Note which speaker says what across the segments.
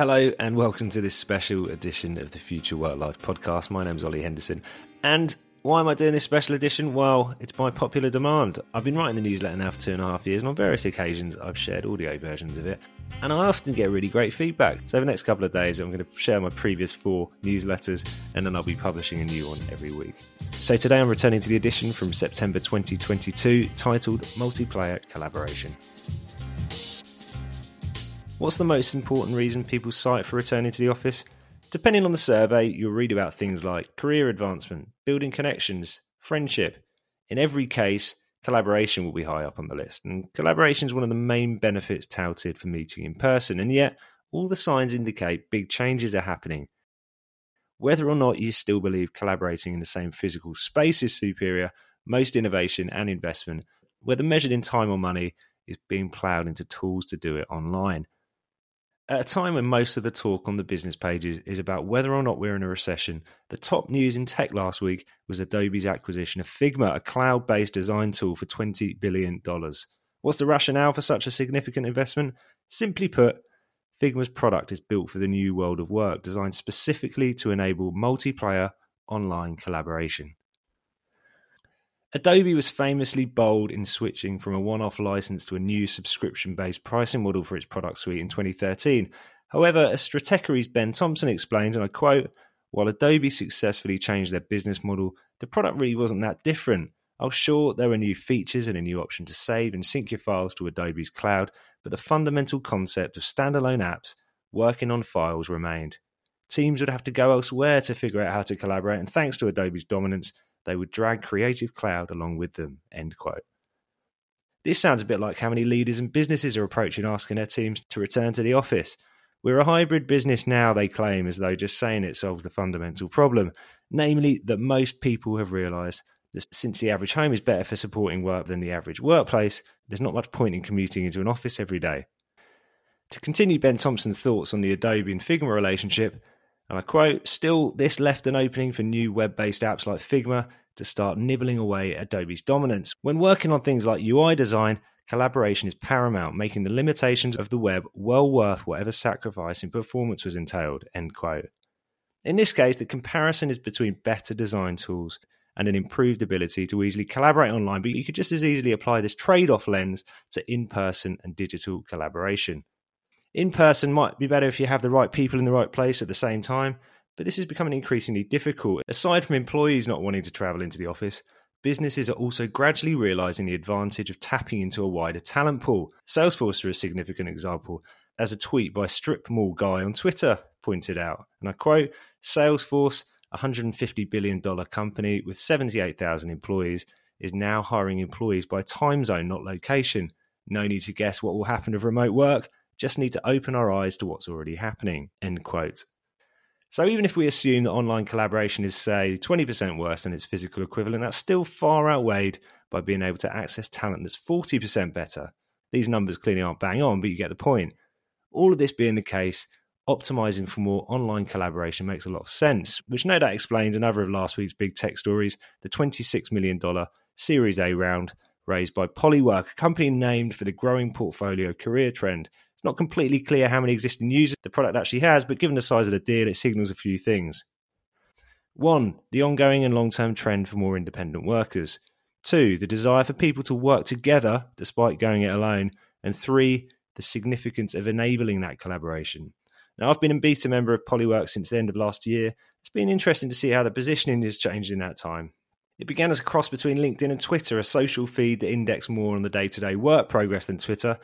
Speaker 1: Hello, and welcome to this special edition of the Future Work Life podcast. My name's Ollie Henderson, and why am I doing this special edition? Well, it's by popular demand. I've been writing the newsletter now for two and a half years, and on various occasions, I've shared audio versions of it, and I often get really great feedback. So, over the next couple of days, I'm going to share my previous four newsletters, and then I'll be publishing a new one every week. So, today I'm returning to the edition from September 2022 titled Multiplayer Collaboration. What's the most important reason people cite for returning to the office? Depending on the survey, you'll read about things like career advancement, building connections, friendship. In every case, collaboration will be high up on the list. And collaboration is one of the main benefits touted for meeting in person. And yet, all the signs indicate big changes are happening. Whether or not you still believe collaborating in the same physical space is superior, most innovation and investment, whether measured in time or money, is being ploughed into tools to do it online. At a time when most of the talk on the business pages is about whether or not we're in a recession, the top news in tech last week was Adobe's acquisition of Figma, a cloud based design tool for $20 billion. What's the rationale for such a significant investment? Simply put, Figma's product is built for the new world of work, designed specifically to enable multiplayer online collaboration. Adobe was famously bold in switching from a one off license to a new subscription based pricing model for its product suite in 2013. However, as Stratechery's Ben Thompson explains, and I quote, while Adobe successfully changed their business model, the product really wasn't that different. Oh, sure, there were new features and a new option to save and sync your files to Adobe's cloud, but the fundamental concept of standalone apps working on files remained. Teams would have to go elsewhere to figure out how to collaborate, and thanks to Adobe's dominance, they would drag Creative Cloud along with them. End quote. This sounds a bit like how many leaders and businesses are approaching asking their teams to return to the office. We're a hybrid business now, they claim, as though just saying it solves the fundamental problem, namely that most people have realised that since the average home is better for supporting work than the average workplace, there's not much point in commuting into an office every day. To continue Ben Thompson's thoughts on the Adobe and Figma relationship, and I quote, still, this left an opening for new web based apps like Figma to start nibbling away at Adobe's dominance. When working on things like UI design, collaboration is paramount, making the limitations of the web well worth whatever sacrifice in performance was entailed. End quote. In this case, the comparison is between better design tools and an improved ability to easily collaborate online, but you could just as easily apply this trade off lens to in person and digital collaboration. In person might be better if you have the right people in the right place at the same time, but this is becoming increasingly difficult. Aside from employees not wanting to travel into the office, businesses are also gradually realizing the advantage of tapping into a wider talent pool. Salesforce are a significant example, as a tweet by Strip Mall Guy on Twitter pointed out. And I quote Salesforce, a $150 billion company with 78,000 employees, is now hiring employees by time zone, not location. No need to guess what will happen with remote work just need to open our eyes to what's already happening. End quote. So even if we assume that online collaboration is, say, 20% worse than its physical equivalent, that's still far outweighed by being able to access talent that's 40% better. These numbers clearly aren't bang on, but you get the point. All of this being the case, optimizing for more online collaboration makes a lot of sense, which no doubt explains another of last week's big tech stories the $26 million Series A round raised by Polywork, a company named for the growing portfolio career trend it's not completely clear how many existing users the product actually has, but given the size of the deal, it signals a few things. One, the ongoing and long term trend for more independent workers. Two, the desire for people to work together despite going it alone. And three, the significance of enabling that collaboration. Now, I've been a beta member of Polywork since the end of last year. It's been interesting to see how the positioning has changed in that time. It began as a cross between LinkedIn and Twitter, a social feed that indexed more on the day to day work progress than Twitter,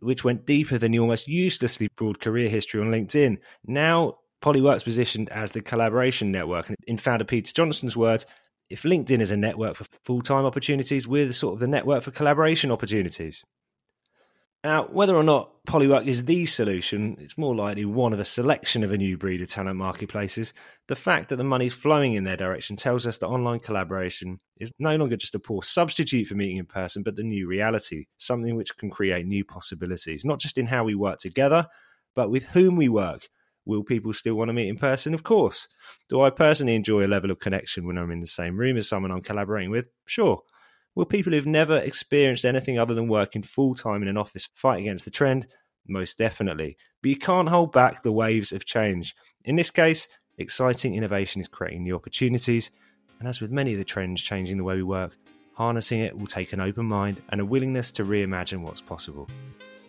Speaker 1: which went deeper than the almost uselessly broad career history on LinkedIn. Now, Polywork's positioned as the collaboration network. And in founder Peter Johnston's words, if LinkedIn is a network for full time opportunities, we're the sort of the network for collaboration opportunities. Now, whether or not Polywork is the solution, it's more likely one of a selection of a new breed of talent marketplaces. The fact that the money's flowing in their direction tells us that online collaboration is no longer just a poor substitute for meeting in person, but the new reality, something which can create new possibilities, not just in how we work together, but with whom we work. Will people still want to meet in person? Of course. Do I personally enjoy a level of connection when I'm in the same room as someone I'm collaborating with? Sure. Will people who've never experienced anything other than working full time in an office fight against the trend? most definitely. But you can't hold back the waves of change. In this case, exciting innovation is creating new opportunities. And as with many of the trends changing the way we work, harnessing it will take an open mind and a willingness to reimagine what's possible.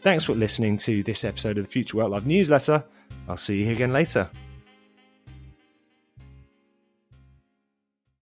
Speaker 1: Thanks for listening to this episode of the Future Work Life newsletter. I'll see you again later.